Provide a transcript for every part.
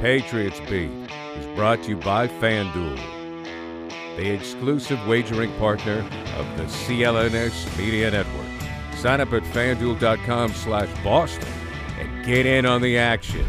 Patriots Beat is brought to you by FanDuel, the exclusive wagering partner of the CLNS Media Network. Sign up at fanduel.com slash Boston and get in on the action.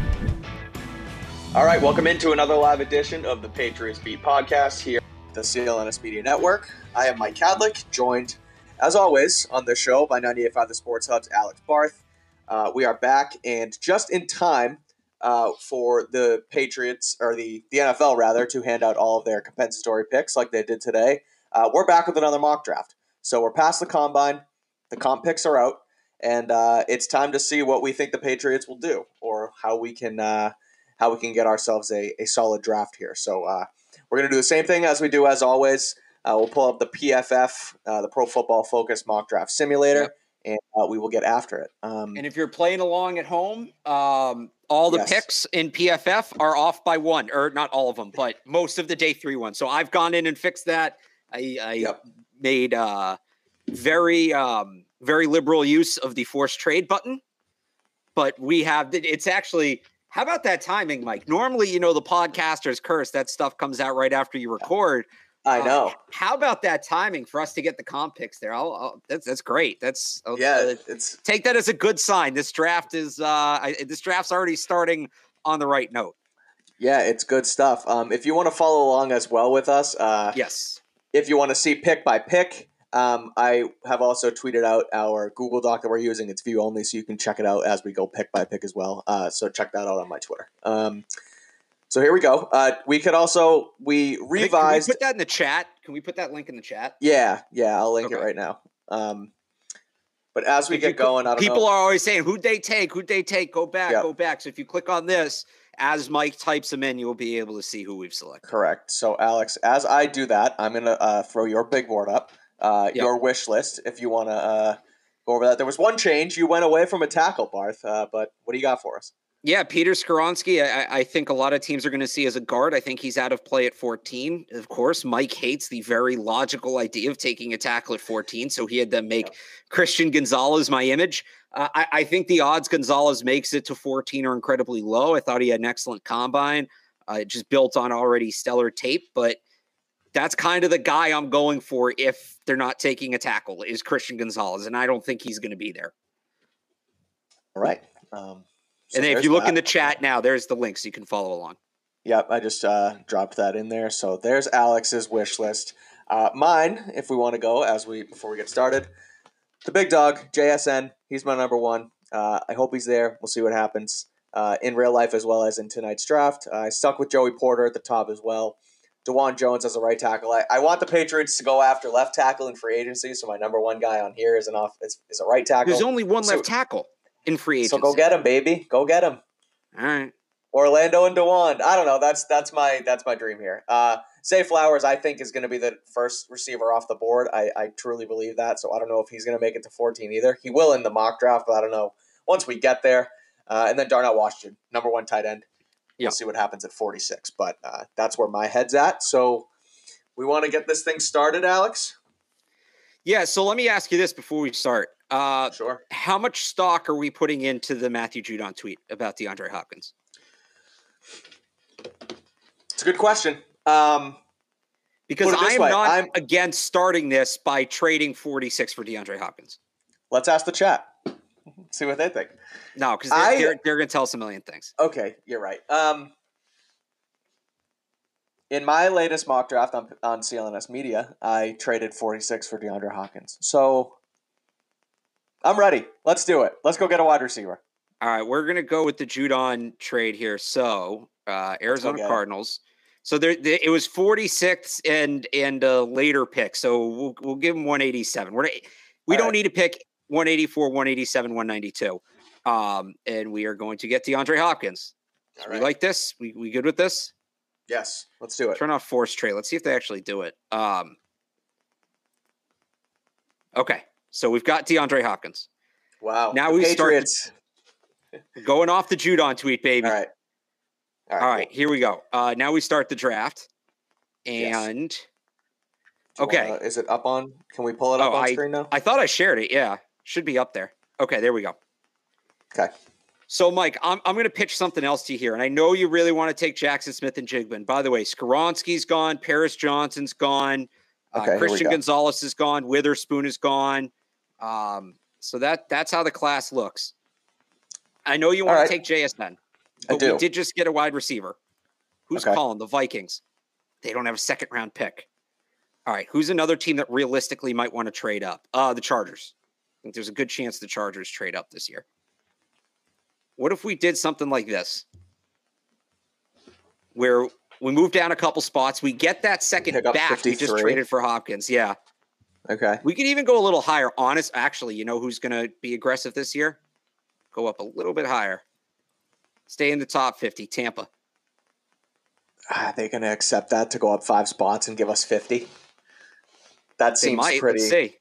All right, welcome into another live edition of the Patriots Beat podcast here at the CLNS Media Network. I am Mike Kadlick, joined as always on the show by 98.5 The Sports Hub's Alex Barth. Uh, we are back and just in time uh, for the Patriots or the the NFL rather to hand out all of their compensatory picks like they did today. Uh, we're back with another mock draft. So we're past the combine. The comp picks are out, and uh, it's time to see what we think the Patriots will do or how we can uh, how we can get ourselves a, a solid draft here. So uh, we're gonna do the same thing as we do as always. Uh, we'll pull up the PFF, the Pro Football Focus Mock Draft Simulator. Yep and uh, we will get after it. Um, and if you're playing along at home, um, all the yes. picks in PFF are off by one, or not all of them, but most of the day three ones. So I've gone in and fixed that. I, I yep. made uh, very um, very liberal use of the forced trade button, but we have it's actually. How about that timing, Mike? Normally, you know, the podcaster's curse, that stuff comes out right after you record. I uh, know. Uh, how about that timing for us to get the comp picks there? I'll, I'll, that's that's great. That's I'll, yeah. Uh, it's take that as a good sign. This draft is uh, I, this draft's already starting on the right note. Yeah, it's good stuff. Um, if you want to follow along as well with us, uh, yes. If you want to see pick by pick, um, I have also tweeted out our Google Doc that we're using. It's view only, so you can check it out as we go pick by pick as well. Uh, so check that out on my Twitter. Um, so here we go. Uh, we could also we revised. Can we put that in the chat? Can we put that link in the chat? Yeah, yeah, I'll link okay. it right now. Um, but as we if get going, I don't people know. are always saying, "Who'd they take? Who'd they take? Go back, yep. go back." So if you click on this, as Mike types them in, you will be able to see who we've selected. Correct. So Alex, as I do that, I'm gonna uh, throw your big board up, uh, yep. your wish list, if you want to uh, go over that. There was one change. You went away from a tackle, Barth, uh, but what do you got for us? Yeah, Peter Skoronski, I, I, think a lot of teams are going to see as a guard. I think he's out of play at 14. Of course, Mike hates the very logical idea of taking a tackle at 14, so he had to make yeah. Christian Gonzalez my image. Uh, I, I, think the odds Gonzalez makes it to 14 are incredibly low. I thought he had an excellent combine, uh, just built on already stellar tape, but that's kind of the guy I'm going for if they're not taking a tackle is Christian Gonzalez, and I don't think he's going to be there. All right. Um, so and if you look that. in the chat now, there's the link so you can follow along. Yep, I just uh, dropped that in there. So there's Alex's wish list. Uh, mine, if we want to go as we before we get started, the big dog JSN. He's my number one. Uh, I hope he's there. We'll see what happens uh, in real life as well as in tonight's draft. I stuck with Joey Porter at the top as well. Dawand Jones as a right tackle. I, I want the Patriots to go after left tackle in free agency. So my number one guy on here is an off is, is a right tackle. There's only one so, left tackle in free agency. So go get him, baby. Go get him. All right. Orlando and Dawand. I don't know. That's that's my that's my dream here. Uh, Zay Flowers, I think, is going to be the first receiver off the board. I, I truly believe that. So I don't know if he's going to make it to 14 either. He will in the mock draft, but I don't know once we get there. Uh, and then Darnell Washington, number one tight end. We'll see what happens at 46. But uh, that's where my head's at. So we want to get this thing started, Alex. Yeah. So let me ask you this before we start. Uh, sure. How much stock are we putting into the Matthew Judon tweet about DeAndre Hopkins? It's a good question. Um, because I am way. not I'm, against starting this by trading 46 for DeAndre Hopkins. Let's ask the chat. See what they think. No, because they're, they're, they're going to tell us a million things. Okay, you're right. Um, in my latest mock draft on, on CLNS Media, I traded 46 for DeAndre Hopkins. So I'm ready. Let's do it. Let's go get a wide receiver. All right, we're going to go with the Judon trade here. So uh, Arizona. Cardinals. So there, there, it was 46th and and a later pick. So we'll we'll give them 187. We're we All don't right. need to pick 184, 187, 192. Um, and we are going to get DeAndre Hopkins. All We like this. We we good with this? yes, let's do it. Turn off force trade. Let's see if they actually do it. Um, okay, so we've got DeAndre Hopkins Wow. Now we start going off the Judon tweet, baby. All right. All right, here we go. Uh, now we start the draft, and cool. You okay. wanna- is it up on? Can we pull it up Oh, on I- screen now? I thought I shared it. Yeah, should be up there. Okay, there we go. Okay. So, Mike, I'm, I'm going to pitch something else to you here. And I know you really want to take Jaxon Smith-Njigba. By the way, Skoronski's gone. Paris Johnson's gone. Okay, Uh, Christian go. Gonzalez is gone. Witherspoon is gone. Um, so that that's how the class looks. I know you want right. to take JSN, I but do. we did just get a wide receiver. Who's Okay. calling? The Vikings. They don't have a second round pick. All right. Who's another team that realistically might want to trade up? Uh, the Chargers. I think there's a good chance the Chargers trade up this year. What if we did something like this? Where we move down a couple spots, we get that second back we just traded for Hopkins. Yeah. Okay. We could even go a little higher. Honest, actually, you know who's going to be aggressive this year? Go up a little bit higher. Stay in the top 50, Tampa. Are they going to accept that to go up five spots and give us 50? That seems might. pretty. Let's see.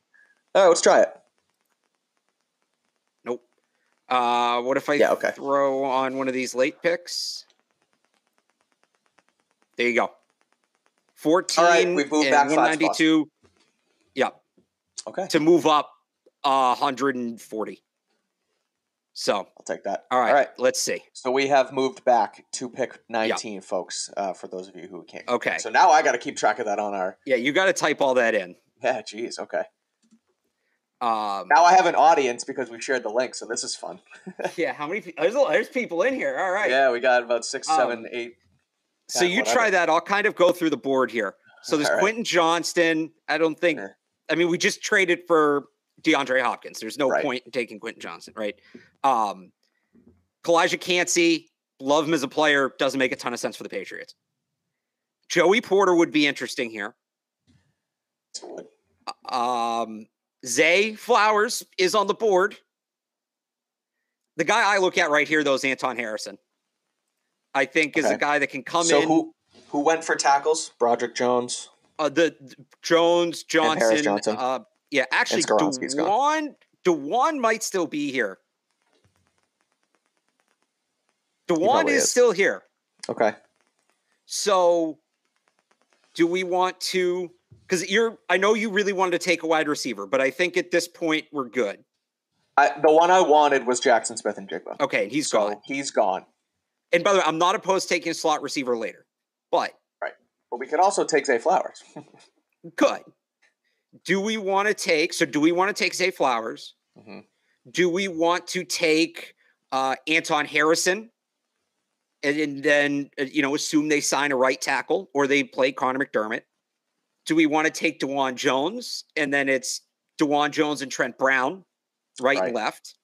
All right, let's try it. Nope. Uh, what if I Yeah, okay. throw on one of these late picks? There you go. 14 we've moved and back five 192. Yeah, Okay. to move up uh, 140. So, I'll take that. all right, All right. let's see. So we have moved back to pick 19, folks, uh, for those of you who can't. Okay. So now I got to keep track of that on our. Yeah, you got to type all that in. Yeah, geez. Okay. Um, Now I have an audience because we shared the link, so this is fun. yeah, how many? There's, a- there's people in here. All right. Yeah, we got about six, Um, seven, eight. So you whatever. try that. I'll kind of go through the board here. So there's right. Quentin Johnston. I don't think. Sure. I mean, we just traded for DeAndre Hopkins. There's no Right. point in taking Quentin Johnston, right? Um, Calijah Kancey, love him as a player, doesn't make a ton of sense for the Patriots. Joey Porter would be interesting here. Um, Zay Flowers is on the board. The guy I look at right here, though, is Anton Harrison. I think is a guy that can come so in. who who went for tackles? Broderick Jones. Uh, the Jones Johnson. Johnson. Uh, yeah, actually. Dawand Dawand might still be here. Dawand probably is, is. still here. Okay. So, do we want to? Because you're, I know you really wanted to take a wide receiver, but I think at this point we're good. I, the one I wanted was Jaxon Smith-Njigba. Okay, he's so gone. He's gone. And by the way, I'm not opposed to taking a slot receiver later, but But we could also take Zay Flowers. good. Do we want to take? So, do we want to take Zay Flowers? Mhm. Do we want to take uh, Anton Harrison, and, and then uh, you know assume they sign a right tackle or they play Connor McDermott? Do we want to take Dawand Jones and then it's Dawand Jones and Trent Brown, right, Right. and left?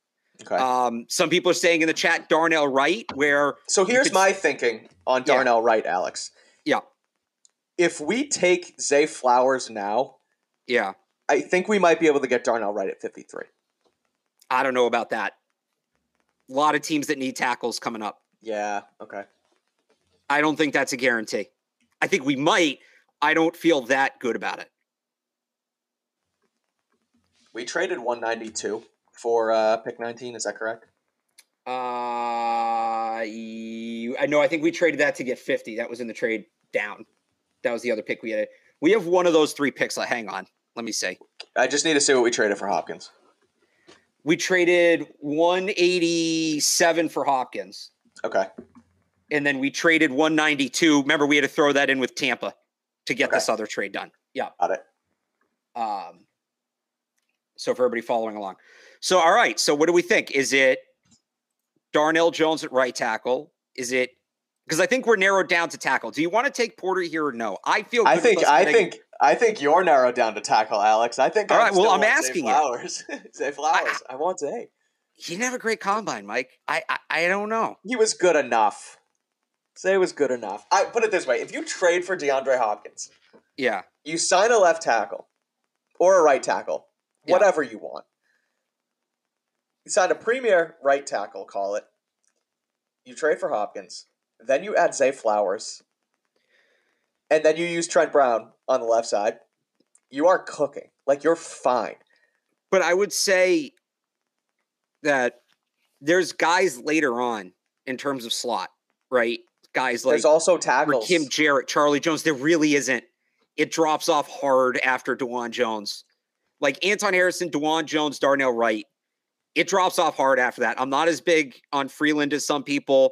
Okay. Um, some people are saying in the chat Darnell Wright, where so here's could- my thinking on Yeah. Darnell Wright, Alex. yeah, If we take Zay Flowers now, yeah, I think we might be able to get Darnell Wright at 53. I don't know about that. A lot of teams that need tackles coming up. Yeah. Okay. I don't think that's a guarantee. I think we might. I don't feel that good about it. We traded 192 for uh, pick 19. Is that correct? Uh, you, I know. I think we traded that to get 50. That was in the trade down. That was the other pick we had. We have one of those three picks. Like, hang on. Let me see. I just need to see what we traded for Hopkins. We traded 187 for Hopkins. Okay. And then we traded 192. Remember, we had to throw that in with Tampa to get Okay. this other trade done. Yeah. Got it. Um, so for everybody following along. So, all right. So, what do we think? Is it Darnell Jones at right tackle? Is it because I think we're narrowed down to tackle? Do you want to take Porter here or no? I feel. I think. I think. I think you're narrowed down to tackle, Alex. I think. All right. Well, I'm asking Zay Flowers. Zay Flowers. I, I, I want Zay. He didn't have a great combine, Mike. I, I I don't know. He was good enough. Zay was good enough. I put it this way: if you trade for DeAndre Hopkins, yeah, you sign a left tackle or a right tackle, yeah. whatever you want. You sign a premier right tackle, call it. You trade for Hopkins, then you add Zay Flowers, and then you use Trent Brown on the left side. You are cooking. Like you're fine. But I would say that there's guys later on in terms of slot, right? Guys like there's also tackles. Kim Jarrett, Charlie Jones. There really isn't. It drops off hard after Dawand Jones. Like Anton Harrison, Dawand Jones, Darnell Wright. It drops off hard after that. I'm not as big on Freeland as some people.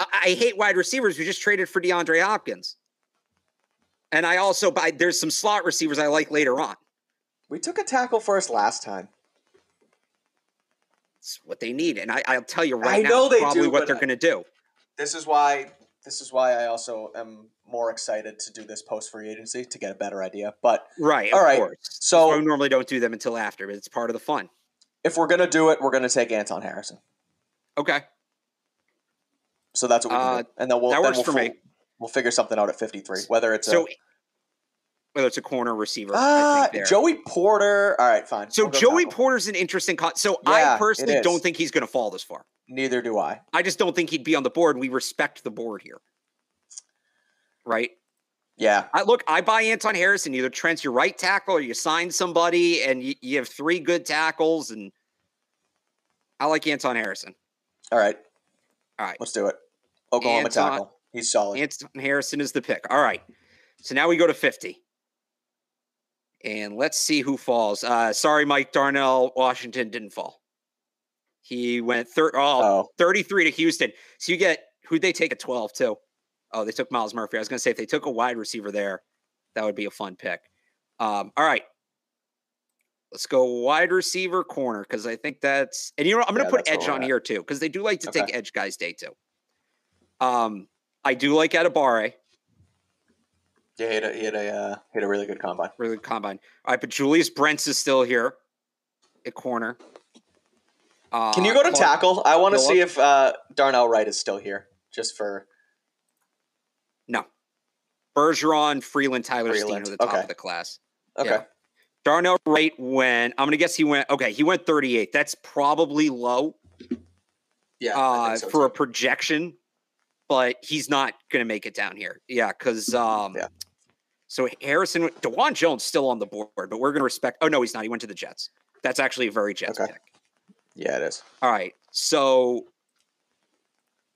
I, I hate wide receivers We just traded for DeAndre Hopkins. And I also buy there's some slot receivers I like later on. We took a tackle first last time. It's what they need, and I, will tell you right I now, know they probably do, what they're going to do. This is why. This is why I also am more excited to do this post free agency to get a better idea. But right, all right. Course. So I normally don't do them until after, but it's part of the fun. If we're gonna do it, we're gonna take Anton Harrison. Okay. So that's what we uh, do, and then we'll that works we'll, for me. We'll figure something out at fifty three, whether it's so. A, whether it's a corner receiver. Uh, Joey Porter. All right, fine. So we'll Joey tackle. Porter's an interesting. Con- so yeah, I personally don't think he's going to fall this far. Neither do I. I just don't think he'd be on the board. We respect the board here, right? Yeah. I, look, I buy Anton Harrison. Either Trent's your right tackle, or you sign somebody, and you, you have three good tackles, and I like Anton Harrison. All right. All right. Let's do it. Oklahoma Anton, tackle. He's solid. Anton Harrison is the pick. All right. So now we go to 50. And let's see who falls. Uh, sorry, Mike Darnell, Washington didn't fall. He went thir- oh, oh. 33 to Houston. So you get who'd they take at 12 too? Oh, they took Myles Murphy. I was going to say if they took a wide receiver there, that would be a fun pick. Um, all right. Let's go wide receiver corner because I think that's and you know I'm going to yeah, put edge on here too because they do like to okay. take edge guys day too. Um, I do like Adebawore. Yeah, he had a he had a, uh, he had a really good combine. Really good combine. All right, but Julius Brents is still here at corner. Uh, Can you go to Clark, tackle? I want to see if uh, Darnell Wright is still here, just for. No, Bergeron, Freeland, Tyler Freeland. Steen are the top okay. of the class. Okay. Yeah. Darnell Wright went. I'm gonna guess he went. Okay, he went 38. That's probably low. Yeah, uh, so for too. a projection, but he's not gonna make it down here. Yeah, because um, yeah. So Harrison, Dawand Jones still on the board, but we're going to respect. Oh no, he's not. He went to the Jets. That's actually a very Jets okay. pick. Yeah, it is. All right. So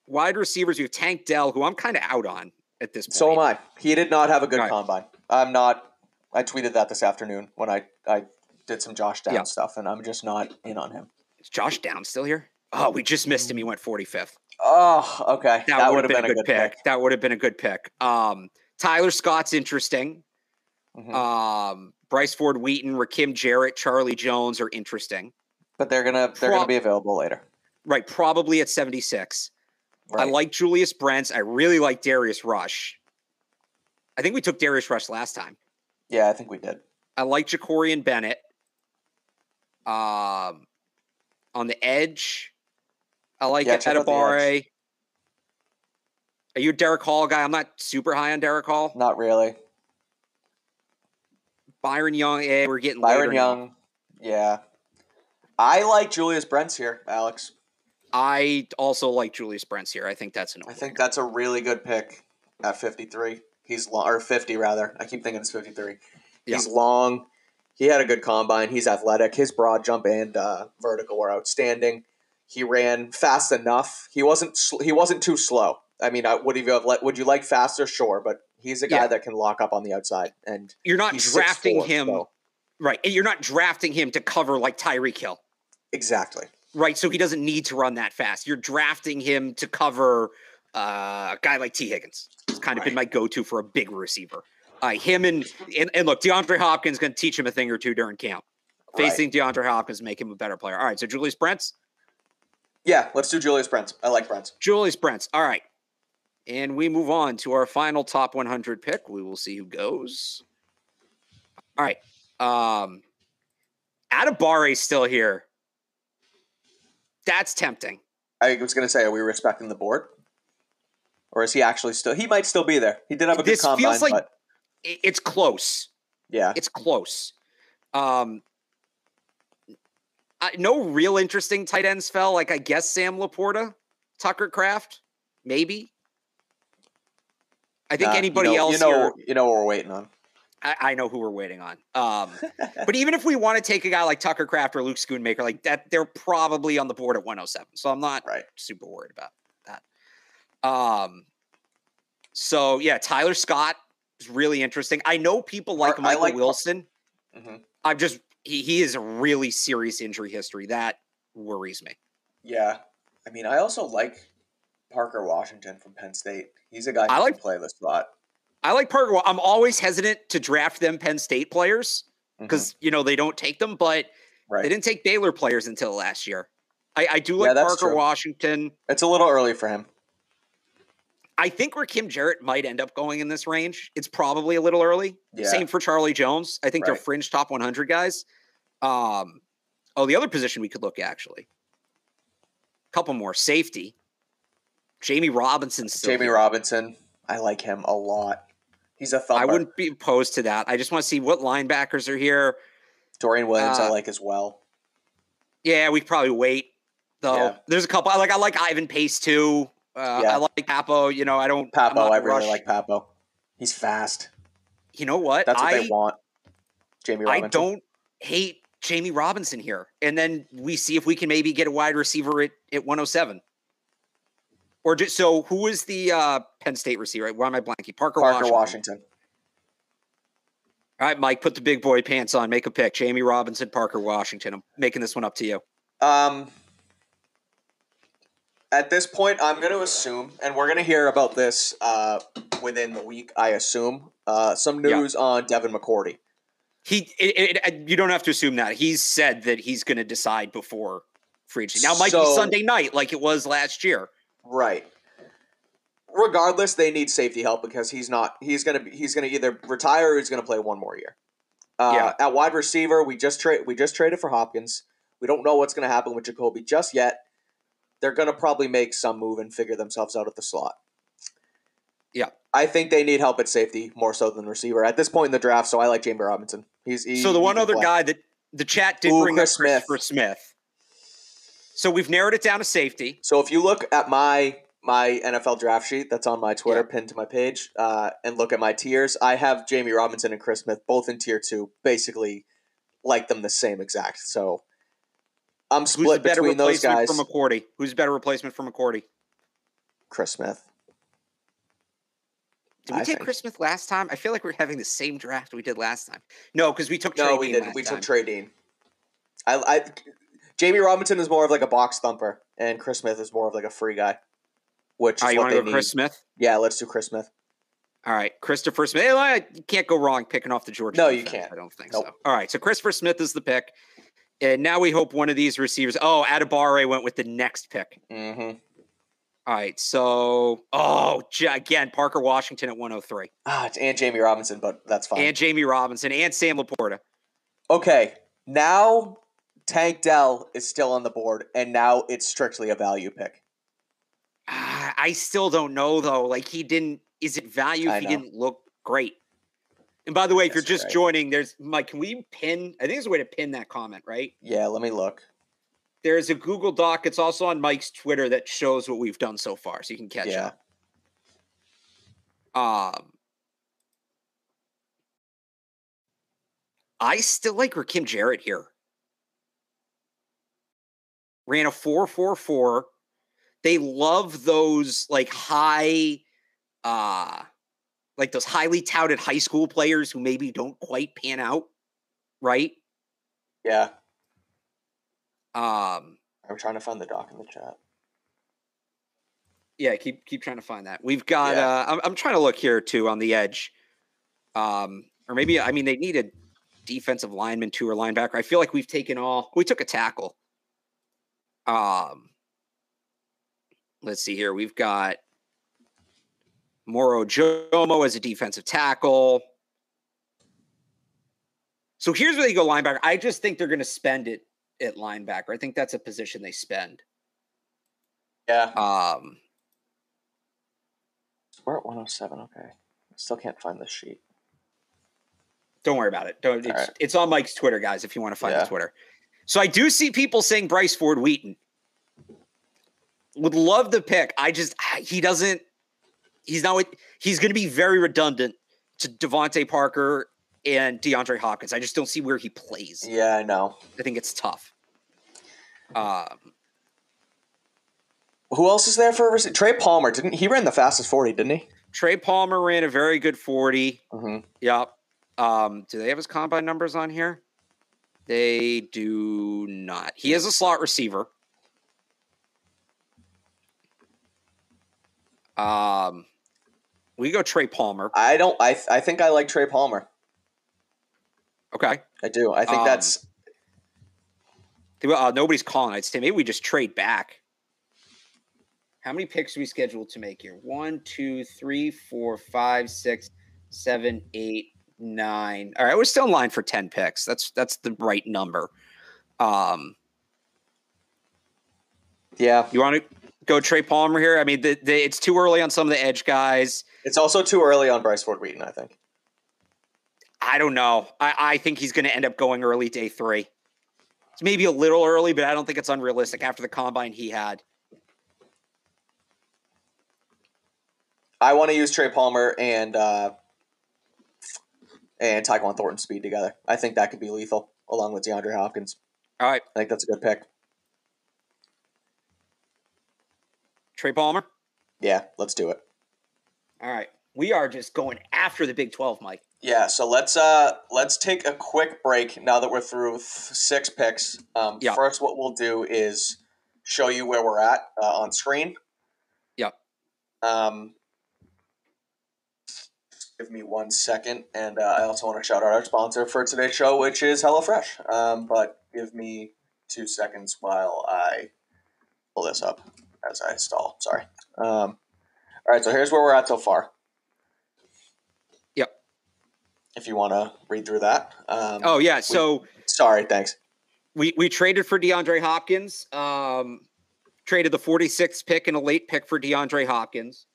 wide receivers, we have Tank Dell, who I'm kind of out on at this point. So am I. He did not have a good right. combine. I'm not. I tweeted that this afternoon when I I did some Josh Down yeah. stuff, and I'm just not in on him. Is Josh Down still here? Oh, we just missed him. He went 45th. Oh, okay. That, that would have been, been, a good, pick. pick. That would have been a good pick. Um, Tyler Scott's interesting. Mm-hmm. Um, Bryce Ford Wheaton, Rakim Jarrett, Charlie Jones are interesting. But they're gonna they're Pro- gonna be available later. Right, probably at 76. Right. I like Julius Brents. I really like Darius Rush. I think we took Darius Rush last time. Yeah, I think we did. I like Jakorian Bennett. Um, on the edge, I like yeah, Adebawore. Are you a Derick Hall guy? I'm not super high on Derick Hall. Not really. Byron Young, yeah, we're getting Byron Young. Now. Yeah. I like Julius Brents here, Alex. I also like Julius Brents here. I think that's an. I think that's a really good pick at 53. He's long or 50 rather. I keep thinking it's 53. Yeah. He's long. He had a good combine. He's athletic. His broad jump and uh, vertical were outstanding. He ran fast enough. He wasn't sl- he wasn't too slow. I mean, I, would you have let, would you like faster? Sure, but he's a guy Yeah. that can lock up on the outside. And You're not drafting 6'4", him so- right. and You're not drafting him to cover like Tyreek Hill. exactly. right? So he doesn't need to run that fast. You're drafting him to cover uh, a guy like Tee Higgins. It's kind of been my go-to for a big receiver. Uh, him and, and and look, DeAndre Hopkins going to teach him a thing or two during camp. Right. Facing DeAndre Hopkins make him a better player. All right, so Julius Brents, Yeah, let's do Julius Brents. I like Brents. Julius Brents. All right, and we move on to our final top 100 pick. We will see who goes. All right, um, Adebawore still here. That's tempting. I was going to say, are we respecting the board? Or is he actually still? He might still be there. He did have a good This combine, feels like- but It's close. yeah, it's close. Um, I, no real interesting tight ends fell. Like I guess Sam Laporta, Tucker Kraft, maybe. I think Nah, anybody you know, else You know, here, you know what we're waiting on. I, I know who we're waiting on. Um, but even if we want to take a guy like Tucker Kraft or Luke Schoonmaker, like that, they're probably on the board at 107. So I'm not Right. super worried about that. Um, so yeah, Tyler Scott is really interesting. I know people like Michael like- Wilson. Mhm. I'm just he he is a really serious injury history that worries me. Yeah, I mean, I also like Parker Washington from Penn State. He's a guy who I like- can play the spot. I like Parker. I'm always hesitant to draft them Penn State players mm-hmm. because you know they don't take them, but right, they didn't take Baylor players until last year. I, I do like that's Parker true. Washington. it's a little early for him. I think where Kim Jarrett might end up going in this range, it's probably a little early. Yeah. Same for Charlie Jones. I think they're fringe top 100 guys. Um, oh, the other position we could look at, actually, a couple more safety. Jammie Robinson. Jamie here. Robinson, I like him a lot. He's a thumper. I wouldn't be opposed to that. I just want to see what linebackers are here. Dorian Williams, I uh, like as well. Yeah, we probably wait though. Yeah. There's a couple. I like. I like Ivan Pace too. Uh, Yeah. I like Papo. You know, I don't. Papo, I really like Papo. He's fast. You know what? That's what I they want. Jamie I don't hate Jammie Robinson here, and then we see if we can maybe get a wide receiver at at 107. Or just so who is the uh, Penn State receiver? Why am I blanking? Parker, Parker Washington. Washington. All right, Mike, put the big boy pants on. Make a pick. Jammie Robinson, Parker Washington. I'm making this one up to you. Um, at this point, I'm going to assume, and we're going to hear about this uh, within the week. I assume uh, some Yeah. news on Devin McCourty. He, it, it, you don't have to assume that. He's said that he's going to decide before free agency. Now, it might be Sunday night like it was last year. Right. Regardless, they need safety help because he's not. He's gonna be. He's gonna either retire or he's gonna play one more year. Uh, Yeah. At wide receiver, we just trade. We just traded for Hopkins. We don't know what's gonna happen with Jacoby just yet. They're gonna probably make some move and figure themselves out at the slot. Yeah. I think they need help at safety more so than receiver at this point in the draft. So I like Jammie Robinson. He's he, so the one other play. guy that the chat did Ooh, bring Chris up Christopher Smith. So we've narrowed it down to safety. So if you look at my my NFL draft sheet that's on my Twitter Yeah. pinned to my page, uh, and look at my tiers, I have Jamie Robinson and Chris Smith both in tier two, basically like them the same exact. So I'm Who's split the better between those replacement guys. for McCourty? Who's a better replacement for McCourty? Chris Smith. Did we I take think. Chris Smith last time? I feel like we're having the same draft we did last time. No, because we took No, Trey we Dean didn't. last We time. took Trey Dean. I, I Jammie Robinson is more of like a box thumper, and Chris Smith is more of like a free guy. Which is All right, you what want they to go need. Chris Smith? Yeah, let's do Chris Smith. All right, Christopher Smith. You can't go wrong picking off the Georgia. No, you can't. I don't think Nope. so. All right, so Christopher Smith is the pick, and now we hope one of these receivers. Oh, Adebawore went with the next pick. Mm-hmm. All right, so oh, again, Parker Washington at 103, Ah, it's and Jammie Robinson, but that's fine. and Jammie Robinson, and Sam Laporta. Okay, now Tank Dell is still on the board, and now it's strictly a value pick. Ah, I still don't know though. Like he didn't. Is it value if he didn't look great? And by the way, if you're you're just right. joining, there's Mike. Can we pin? I think there's a way to pin that comment, right? Yeah, let me look. There's a Google Doc. It's also on Mike's Twitter that shows what we've done so far, so you can catch Yeah. up. Um. I still like Rakim Jarrett here. Ran a 444. They love those like high uh like those highly touted high school players who maybe don't quite pan out, right? Yeah. Um I'm trying to find the doc in the chat. Yeah, keep keep trying to find that. We've got. Yeah. Uh, I'm, I'm trying to look here too on the edge, um, or maybe I mean they need a defensive lineman too or linebacker. I feel like we've taken all. We took a tackle. Um, let's see here. We've got Moro Ojomo as a defensive tackle. So here's where they go linebacker. I just think they're going to spend it at linebacker. I think that's a position they spend. Yeah. Um, We're at 107. Okay. Still can't find the sheet. Don't worry about it. Don't. It's, right. it's on Mike's Twitter, guys. If you want to find Yeah. the Twitter. So I do see people saying Bryce Ford Wheaton. Would love the pick. I just he doesn't. He's not. He's going to be very redundant to DeVante Parker and DeAndre Hopkins. I just don't see where he plays. Yeah, I know. I think it's tough. Um, Who else is there for Trey Palmer? Didn't he ran the fastest 40? Didn't he? Trey Palmer ran a very good forty. Mm-hmm. Yep. Um, do they have his combine numbers on here? They do not. He is a slot receiver. Um, we go Trey Palmer. I don't. I I think I like Trey Palmer. Okay. I do. I think Um, that's. Uh, nobody's calling. I'd say maybe we just trade back. How many picks are we scheduled to make here? One, two, three, four, five, six, seven, eight, nine. All right, we're still in line for ten picks. That's that's the right number. Um, Yeah. You want to go Trey Palmer here? I mean, the, the, it's too early on some of the edge guys. It's also too early on Bryce Ford Wheaton. I think. I don't know. I, I think he's going to end up going early day three. It's maybe a little early, but I don't think it's unrealistic after the combine he had. I want to use Trey Palmer and uh, and Tyquan Thornton speed together. I think that could be lethal along with DeAndre Hopkins. All right, I think that's a good pick. Trey Palmer. Yeah, let's do it. All right, we are just going after the Big Twelve, Mike. Yeah, so let's uh let's take a quick break now that we're through th- six picks. Um, Yeah. First, what we'll do is show you where we're at uh, on screen. Yep. Um, give me one second, and uh, I also want to shout out our sponsor for today's show, which is HelloFresh. Um, but give me two seconds while I pull this up as I stall. Sorry. Um, all right, so here's where we're at so far. Yep. If you want to read through that. Um, Oh yeah, so sorry. Thanks. we we traded for DeAndre Hopkins. Um, traded the 46th pick and a late pick for DeAndre Hopkins.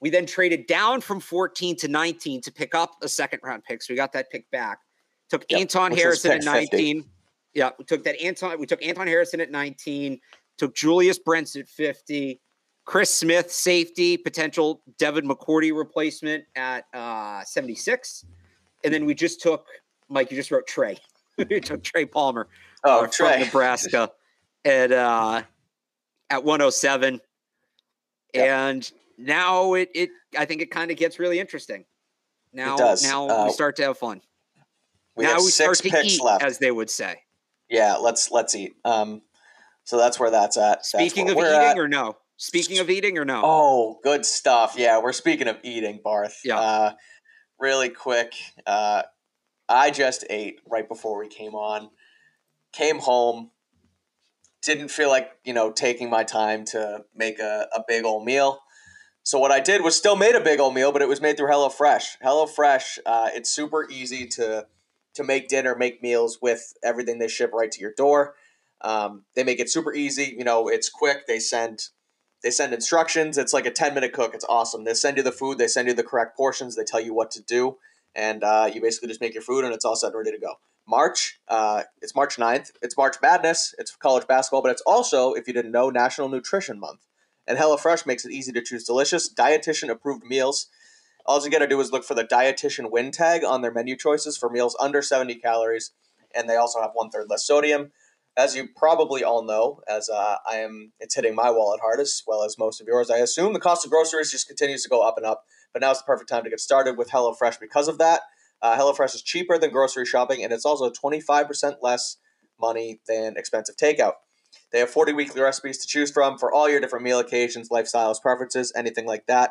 We then traded down from 14 to 19 to pick up a second round pick. So we got that pick back. Took Yep, Anton Harrison at pick 50. 19. Yeah, we took that Anton. We took Anton Harrison at 19. Took Julius Brents at 50. Chris Smith, safety, potential Devin McCourty replacement at uh, 76. And then we just took Mike. You just wrote Trey. we took Trey Palmer Oh, uh, Trey. from Nebraska at uh, at 107. Yep. And now it it I think it kind of gets really interesting. Now does. now Uh, we start to have fun. We now have we six start to picks eat, left. as they would say. yeah, let's let's eat. Um, so that's where that's at. Speaking where of eating at. or no? Speaking of eating or no? Oh, good stuff. Yeah, we're speaking of eating, Barth. Yeah. Uh, really quick. Uh, I just ate right before we came on. Came home. Didn't feel like you know taking my time to make a, a big old meal. So what I did was still made a big old meal, but it was made through HelloFresh. HelloFresh, uh, it's super easy to to make dinner, make meals with everything they ship right to your door. Um, they make it super easy. You know, it's quick. They send they send instructions. It's like a 10 minute cook. It's awesome. They send you the food, they send you the correct portions, they tell you what to do, and uh, you basically just make your food and it's all set and ready to go. March, uh, it's March 9th. It's March Madness. It's college basketball, but it's also, if you didn't know, National Nutrition Month. And HelloFresh makes it easy to choose delicious, dietitian approved meals. All you got to do is look for the dietitian win tag on their menu choices for meals under 70 calories, and they also have one third less sodium. As you probably all know, as uh, I am, it's hitting my wallet hard as well as most of yours. I assume the cost of groceries just continues to go up and up, but now now's the perfect time to get started with HelloFresh because of that. Uh, HelloFresh is cheaper than grocery shopping, and it's also 25% less money than expensive takeout. They have 40 weekly recipes to choose from for all your different meal occasions, lifestyles, preferences, anything like that.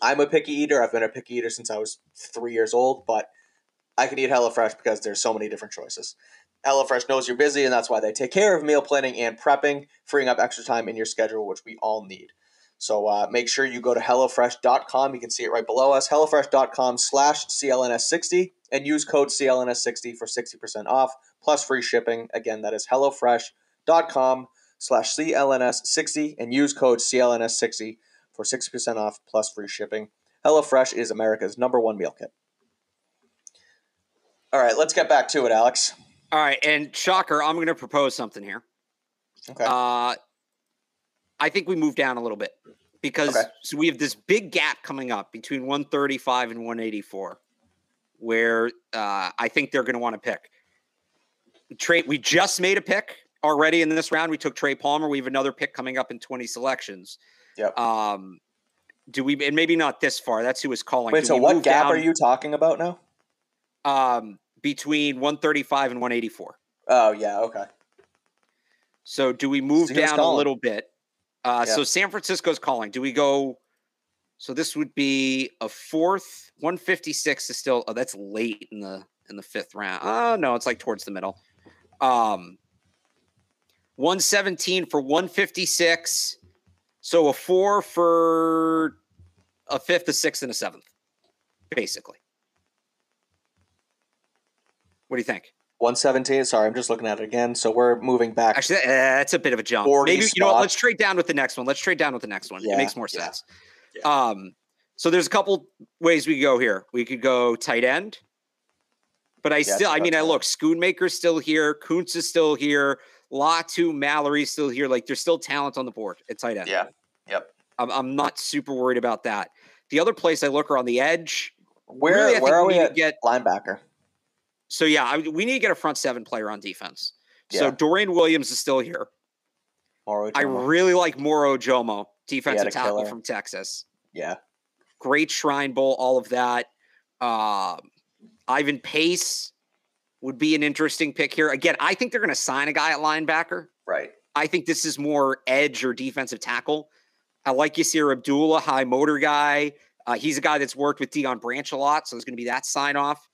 I'm a picky eater. I've been a picky eater since I was three years old, but I can eat HelloFresh because there's so many different choices. HelloFresh knows you're busy, and that's why they take care of meal planning and prepping, freeing up extra time in your schedule, which we all need. So uh, make sure you go to HelloFresh.com. You can see it right below us. HelloFresh.com slash CLNS60 and use code CLNS60 for 60% off plus free shipping. Again, that is HelloFresh.com slash CLNS60 and use code CLNS60 for 60% off plus free shipping. HelloFresh is America's number one meal kit. All right, let's get back to it, Alex. All right, and shocker, I'm going to propose something here. Okay. Uh, I think we move down a little bit because Okay. so we have this big gap coming up between 135 and 184, where uh, I think they're going to want to pick. Trey, we just made a pick already in this round. We took Trey Palmer. We have another pick coming up in 20 selections. Yep. Um, do we? And maybe not this far. That's who is calling. Wait, Do so what gap down, are you talking about now? Um, between 135 and 184. Oh, yeah, okay. So do we move So down a little bit? Uh, Yeah. So San Francisco's calling. Do we go? So this would be a fourth. 156 is still. Oh, that's late in the in the fifth round. Oh no, it's like towards the middle. Um, 117 for 156. So a four for a fifth, a sixth, and a seventh, basically. What do you think? 117. Sorry, I'm just looking at it again. So we're moving back. Actually, that's a bit of a jump. 40 Maybe you know what? Let's trade down with the next one. Let's trade down with the next one. Yeah, it makes more yeah, sense. Um, so there's a couple ways we could go here. We could go tight end, but I Yeah, still, I mean, I look, Schoonmaker's still here, Kuntz is still here, Latu, Mallory's still here. Like there's still talent on the board at tight end. yeah. Yep. I'm, I'm not super worried about that. The other place I look are on the edge. Where Really, where are we we at get linebacker? So yeah, I, we need to get a front seven player on defense. So Yeah. Dorian Williams is still here. Moro I really like Moro Ojomo, defensive tackle from Texas. yeah. Great Shrine Bowl, all of that. Um, Ivan Pace would be an interesting pick here. Again, I think they're going to sign a guy at linebacker. Right. I think this is more edge or defensive tackle. I like Yasir Abdullah, high motor guy. Uh, he's a guy that's worked with Deion Branch a lot, so it's going to be that sign off.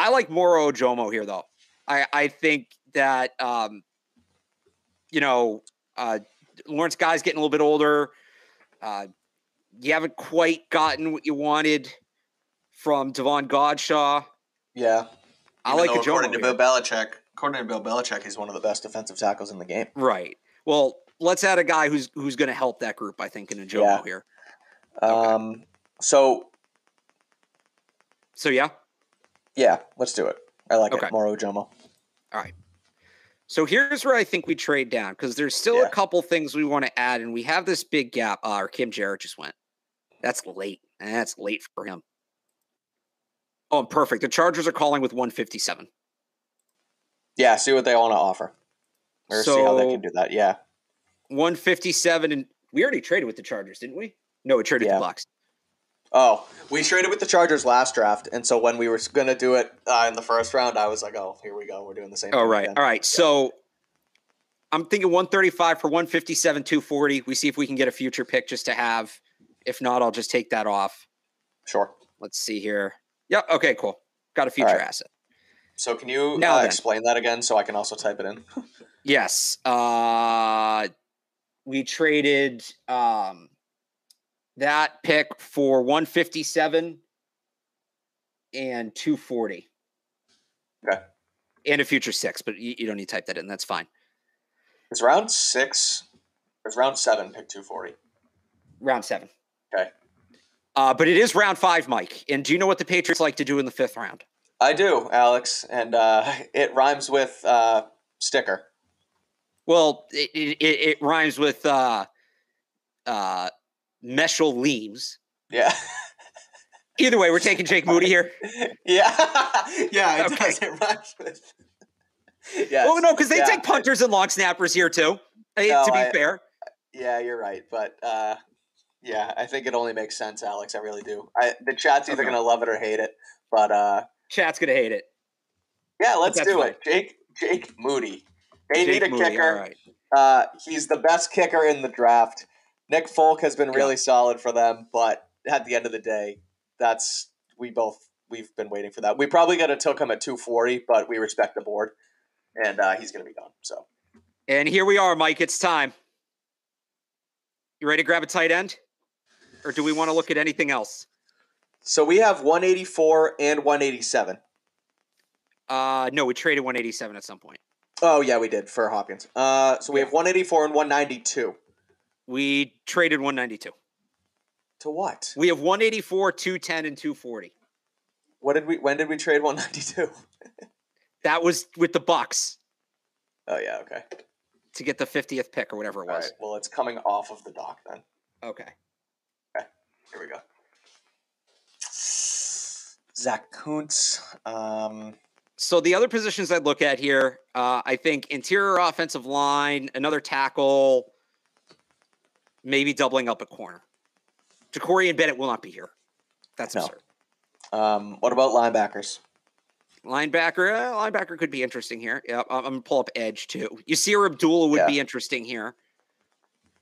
I like Moro Ojomo here, though. I, I think that um, you know uh, Lawrence Guy's getting a little bit older. Uh, you haven't quite gotten what you wanted from Davon Godchaux. Yeah. I Even like though Ojomo according to here. Bill Belichick, according to Bill Belichick, he's one of the best defensive tackles in the game. Right. Well, let's add a guy who's who's going to help that group. I think in Ojomo Yeah. here. Um. So So yeah. Yeah, let's do it. I like Okay. it. Moro Ojomo. All right. So here's where I think we trade down because there's still Yeah. a couple things we want to add, and we have this big gap. Uh, or Kim Jarrett just went. That's late. That's late for him. Oh, perfect. The Chargers are calling with 157. Yeah. See what they want to offer, or see how they can do that. Yeah. 157, and we already traded with the Chargers, didn't we? No, we traded Yeah. the Bucs. Oh, we traded with the Chargers last draft, and so when we were going to do it uh, in the first round, I was like, "Oh, here we go. We're doing the same." Thing right. again. All right. So I'm thinking 135 for 157, 240. We see if we can get a future pick just to have. If not, I'll just take that off. Sure. Let's see here. Yep. Okay, cool. Got a future right. asset. So can you Now uh, explain that again so I can also type it in? Yes. Uh we traded um that pick for 157 and 240. Okay. And a future six, but you, you don't need to type that in. That's fine. It's round six. It's round seven. Pick two forty. Round seven. Okay. Uh, but it is round five, Mike. And do you know what the Patriots like to do in the fifth round? I do, Alex, and uh, it rhymes with uh, sticker. Well, it, it, it, it rhymes with uh, uh, Meshel Leames. Yeah. Either way, we're taking Jake Moody here. yeah, yeah, it Okay. does. It rhymes with. Yes. Oh no, because they yeah. take punters and long snappers here too. No, to be I- fair, Yeah, you're right, but uh, yeah, I think it only makes sense, Alex. I really do. I, the chat's either Okay. gonna love it or hate it, but uh, chat's gonna hate it. yeah, let's do it. Jake Jake Moody. They Jake need a Moody, kicker. Right. Uh, he's the best kicker in the draft. Nick Folk has been really solid for them, but at the end of the day, that's we both we've been waiting for that. We probably could have took him at 240, but we respect the board, and uh, he's going to be gone. So And here we are, Mike. It's time. You ready to grab a tight end, or do we want to look at anything else? so we have 184 and 187. Uh, no, we traded 187 at some point. Oh yeah, we did for Hopkins. Uh, so we have 184 and 192. We traded 192. To what? We have 184, 210, and 240. What did we? When did we trade 192? That was with the Bucs Oh yeah, okay. to get the 50th pick or whatever it was. right. Well, it's coming off of the dock then. Okay. Here we go. Zach Kuntz. Um, So the other positions I'd look at here, uh, I think interior offensive line, another tackle, maybe doubling up a corner. Jakorian Bennett will not be here. That's No. absurd. um, what about linebackers? Linebacker, uh, linebacker could be interesting here. Yeah, I'm, I'm gonna pull up edge too. You Yasir Abdullah would Yeah. be interesting here.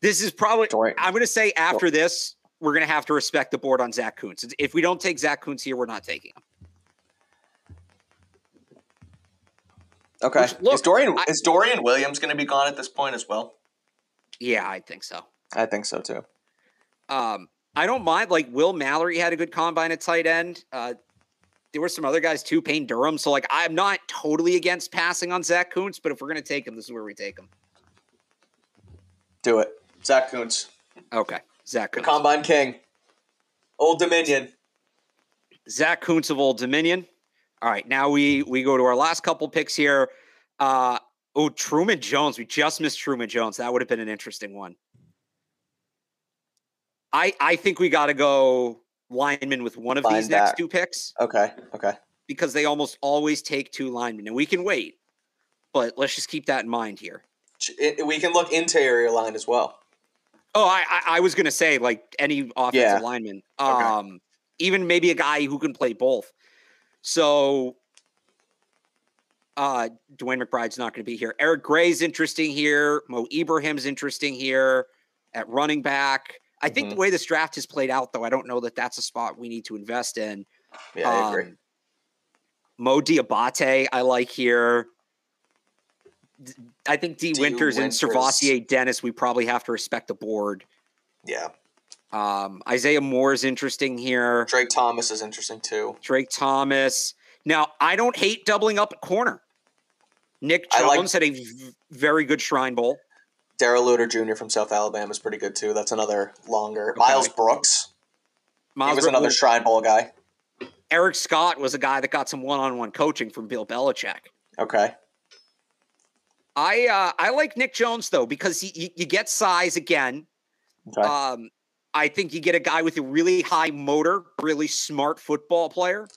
This is probably. Dorian- I'm gonna say after this, we're gonna have to respect the board on Zach Kuntz. If we don't take Zach Kuntz here, we're not taking him. Okay. Which- look, is Dorian I- is Dorian Williams going to be gone at this point as well? Yeah, I think so. I think so too. Um, I don't mind. Like Will Mallory had a good combine at tight end. Uh, there were some other guys too, Payne Durham. So like, I'm not totally against passing on Zach Kuntz, but if we're gonna take him, this is where we take him. Do it. Zach Kuntz, Okay, Zach the Combine King, Old Dominion. Zach Kuntz of Old Dominion. All right, now we we go to our last couple picks here. Uh, oh, Truman Jones. We just missed Truman Jones. That would have been an interesting one. I I think we got to go lineman with one of these Lineback. next two picks. Okay. Okay. because they almost always take two linemen, and we can wait. But let's just keep that in mind here. It- we can look interior line as well. Oh, I I, I was gonna say like any offensive Yeah. lineman, Okay. um, even maybe a guy who can play both. So, uh, DeWayne McBride's not going to be here. Eric Gray's interesting here. Mo Ibrahim's interesting here at running back. I think the Mhm. way this draft has played out, though, I don't know that that's a spot we need to invest in. Yeah, I agree. Um, Mo Diabate, I like here. I think D, D. Winters, and Winters. SirVocea Dennis, we probably have to respect the board. Yeah. Um, Isaiah Moore is interesting here. Drake Thomas is interesting too. Drake Thomas. Now, I don't hate doubling up at corner. Nick I like- Jones had a v- very good Shrine Bowl. Darrell Luter Jr. from South Alabama is pretty good too. That's another longer. Miles Brooks. Miles he was another Shrine Bowl guy. Eric Scott was a guy that got some one-on-one coaching from Bill Belichick. Okay. I uh, I like Nick Jones though because he, you, you get size again. Okay. Um, I think you get a guy with a really high motor, really smart football player.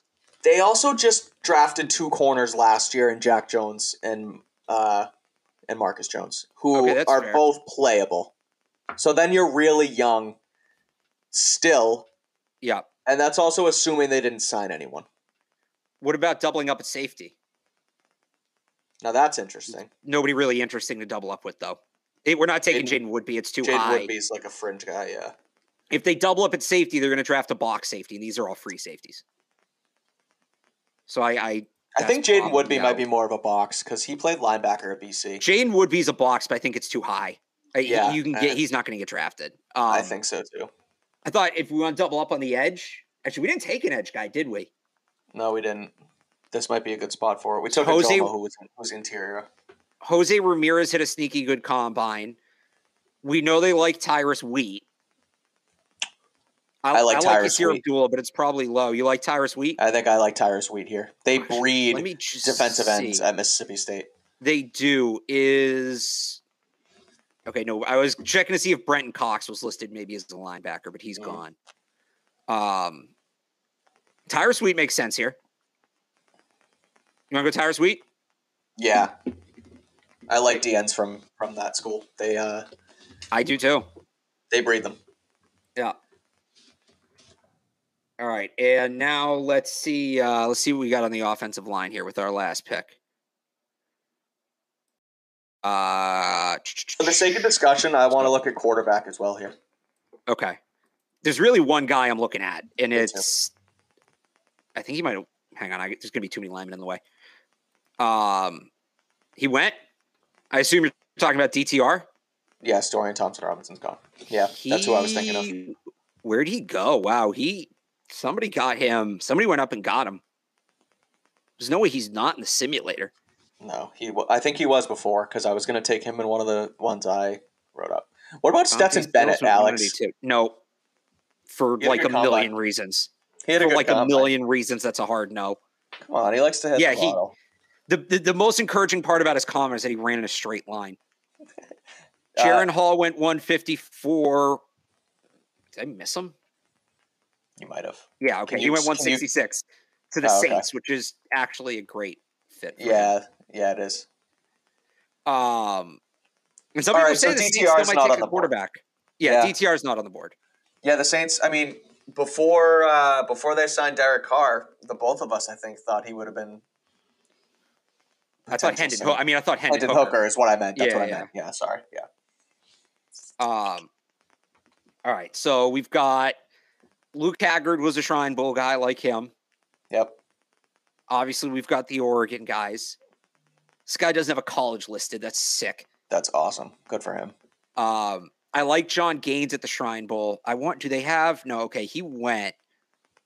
They also just drafted two corners last year in Jack Jones and uh, and Marcus Jones, who Okay, are fair. both playable. So then you're really young still, Yeah. and that's also assuming they didn't sign anyone. What about doubling up at safety? Now that's interesting. Nobody really interesting to double up with though. Eh, we're not taking Jaden- Jaden Woodbey; it's too Jaden high. Woodbey's like a fringe guy, yeah. If they double up at safety, they're going to draft a box safety, and these are all free safeties. So I, I, I think Jaden Woodbey might be more of a box because he played linebacker at BC. Jaden Woodbey's a box, but I think it's too high. Uh, Yeah, you can get. He's not going to get drafted. Um, I think so too. I thought if we want to double up on the edge, actually, we didn't take an edge guy, did we? No, we didn't. This might be a good spot for it. We took Jose- Ojomo who was interior. Jose Ramirez hit a sneaky good combine. We know they like Tyrus Wheat. I like Tyrus Yasir Wheat. Abdullah, but it's probably low. You like Tyrus Wheat? I think I like Tyrus Wheat here. They Let breed me just defensive ends at Mississippi State. They do. Is okay. No, I was checking to see if Brenton Cox was listed maybe as a linebacker, but he's Mm. gone. Um, Tyrus Wheat makes sense here. You want to go Tyrus Wheat? Yeah, I like DNs from from that school. They uh I do too. they breed them. Yeah. All right, and now let's see. Uh, let's see what we got on the offensive line here with our last pick. Uh, For the sake of discussion, I want to look at quarterback as well here. okay. There's really one guy I'm looking at, and it's. I think he might. Hang on, I, there's gonna be too many linemen in the way. Um, he went. I assume you're talking about DTR. Yes, Dorian Thompson Robinson's gone. Yeah, that's who I was thinking of. Where'd he go? Wow, he somebody got him. Somebody went up and got him. There's no way he's not in the simulator. No, he. I think he was before because I was going to take him in one of the ones I wrote up. What about Stetson Bennett, Alex? 182. No, for a like a million reasons. He had a For good like a million reasons, that's a hard no. Come on, he likes to hit Yeah, the he- The, the the most encouraging part about his comment is that he ran in a straight line. Uh, Hall went 154. Did I miss him? You might have. Yeah, okay. Can he you- went can you- 166 to the Oh, okay. Saints, which is actually a great fit. for him. Yeah, yeah, it is. Um, and some All people right, say so the Saints DTR still is might not take a the board. quarterback. Yeah, Yeah. DTR is not on the board. Yeah, the Saints. I mean, before uh, before they signed Derek Carr, the both of us, I think, thought he would have been. I thought Hendon. Ho- I mean, I thought Hendon, Hendon Hooker. Hooker is what I meant. That's Yeah, what I yeah. meant. Yeah, sorry. Yeah. Um, all right, so we've got Luke Haggard was a Shrine Bowl guy, like him. Yep. Obviously, we've got the Oregon guys. This guy doesn't have a college listed. That's sick. That's awesome. Good for him. Um, I like John Gaines at the Shrine Bowl. I want. Do they have? No. Okay, he went,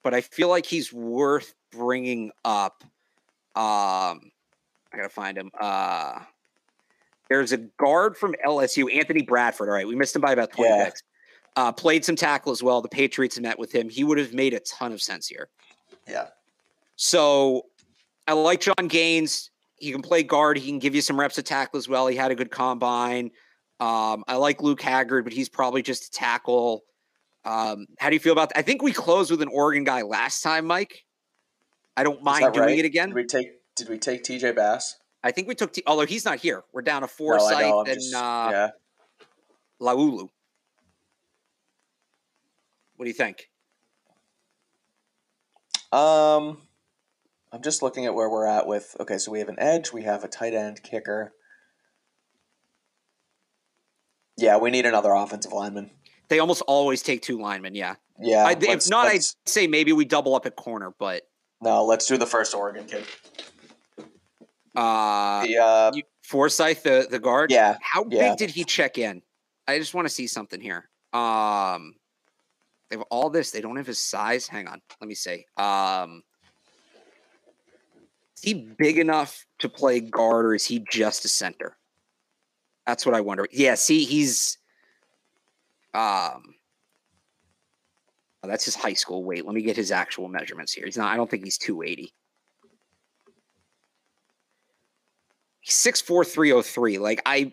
but I feel like he's worth bringing up. Um, I gotta find him. Uh, there's a guard from LSU, Anthony Bradford. All right, we missed him by about twenty Yeah. picks. Uh, played some tackle as well. The Patriots met with him. He would have made a ton of sense here. Yeah. So I like John Gaines. He can play guard. He can give you some reps of tackle as well. He had a good combine. Um, I like Luke Haggard, but he's probably just a tackle. Um, how do you feel about that? I think we closed with an Oregon guy last time, Mike. I don't mind doing right? it again. Did we take Did we take TJ Bass? I think we took, T- although he's not here. We're down to No, Forsyth know, and just- uh, yeah. Laulu. What do you think? Um, I'm just looking at where we're at with. Okay, so we have an edge. We have a tight end, kicker. Yeah, we need another offensive lineman. They almost always take two linemen. Yeah. Yeah. I, if not, I'd say maybe we double up at corner, but no. Let's do the first Oregon kid. uh, The uh, you, Forsyth, the the guard. yeah, How yeah. big did he check in? I just want to see something here. Um, they have all this. They don't have his size. Hang on, let me see. Um, is he big enough to play guard, or is he just a center? That's what I wonder. Yeah, see, he's um. oh, that's his high school weight. Let me get his actual measurements here. He's not. I don't think he's two eighty. He's six four three oh three. Like I,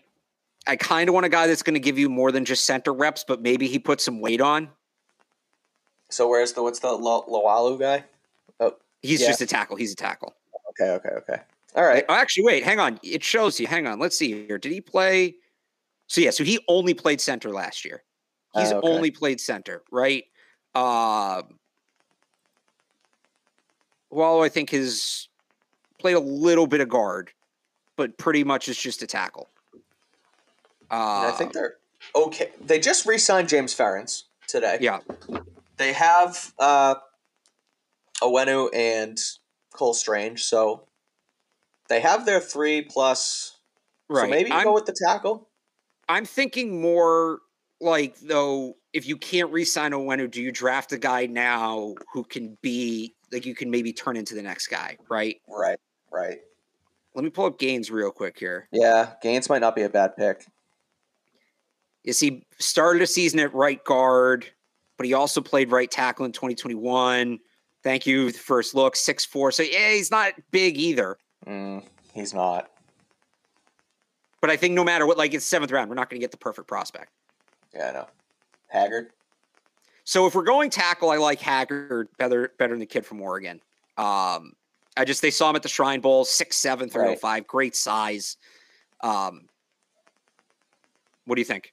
I kind of want a guy that's going to give you more than just center reps, but maybe he puts some weight on. So where's the what's the Lo- Laulu guy? Oh, He's Yeah. just a tackle. He's a tackle. okay, okay, okay. All right. Oh, actually, wait, hang on. It shows you. Hang on. Let's see here. Did he play? So yeah, so he only played center last year. He's Ah, okay. only played center, right? Um, Wallow, I think, has played a little bit of guard, but pretty much is just a tackle. Uh, I think they're okay. They just re-signed James Ferentz today. yeah. They have uh, Onwenu and Cole Strange, so they have their three plus. Right. So maybe you I'm- go with the tackle. I'm thinking more like though if you can't re-sign Onwenu, do you draft a guy now who can be like you can maybe turn into the next guy, right? Right. Right. Let me pull up Gaines real quick here. Yeah, Gaines might not be a bad pick. Is he started a season at right guard, but he also played right tackle in 2021. Thank you. The first look, six four. So yeah, he's not big either. Mm, he's not. But I think no matter what, like it's seventh round, we're not going to get the perfect prospect. Yeah, I know. Haggard. So if we're going tackle, I like Haggard better better than the kid from Oregon. Um, I just they saw him at the Shrine Bowl, six seven, three oh five, great size. Um, what do you think?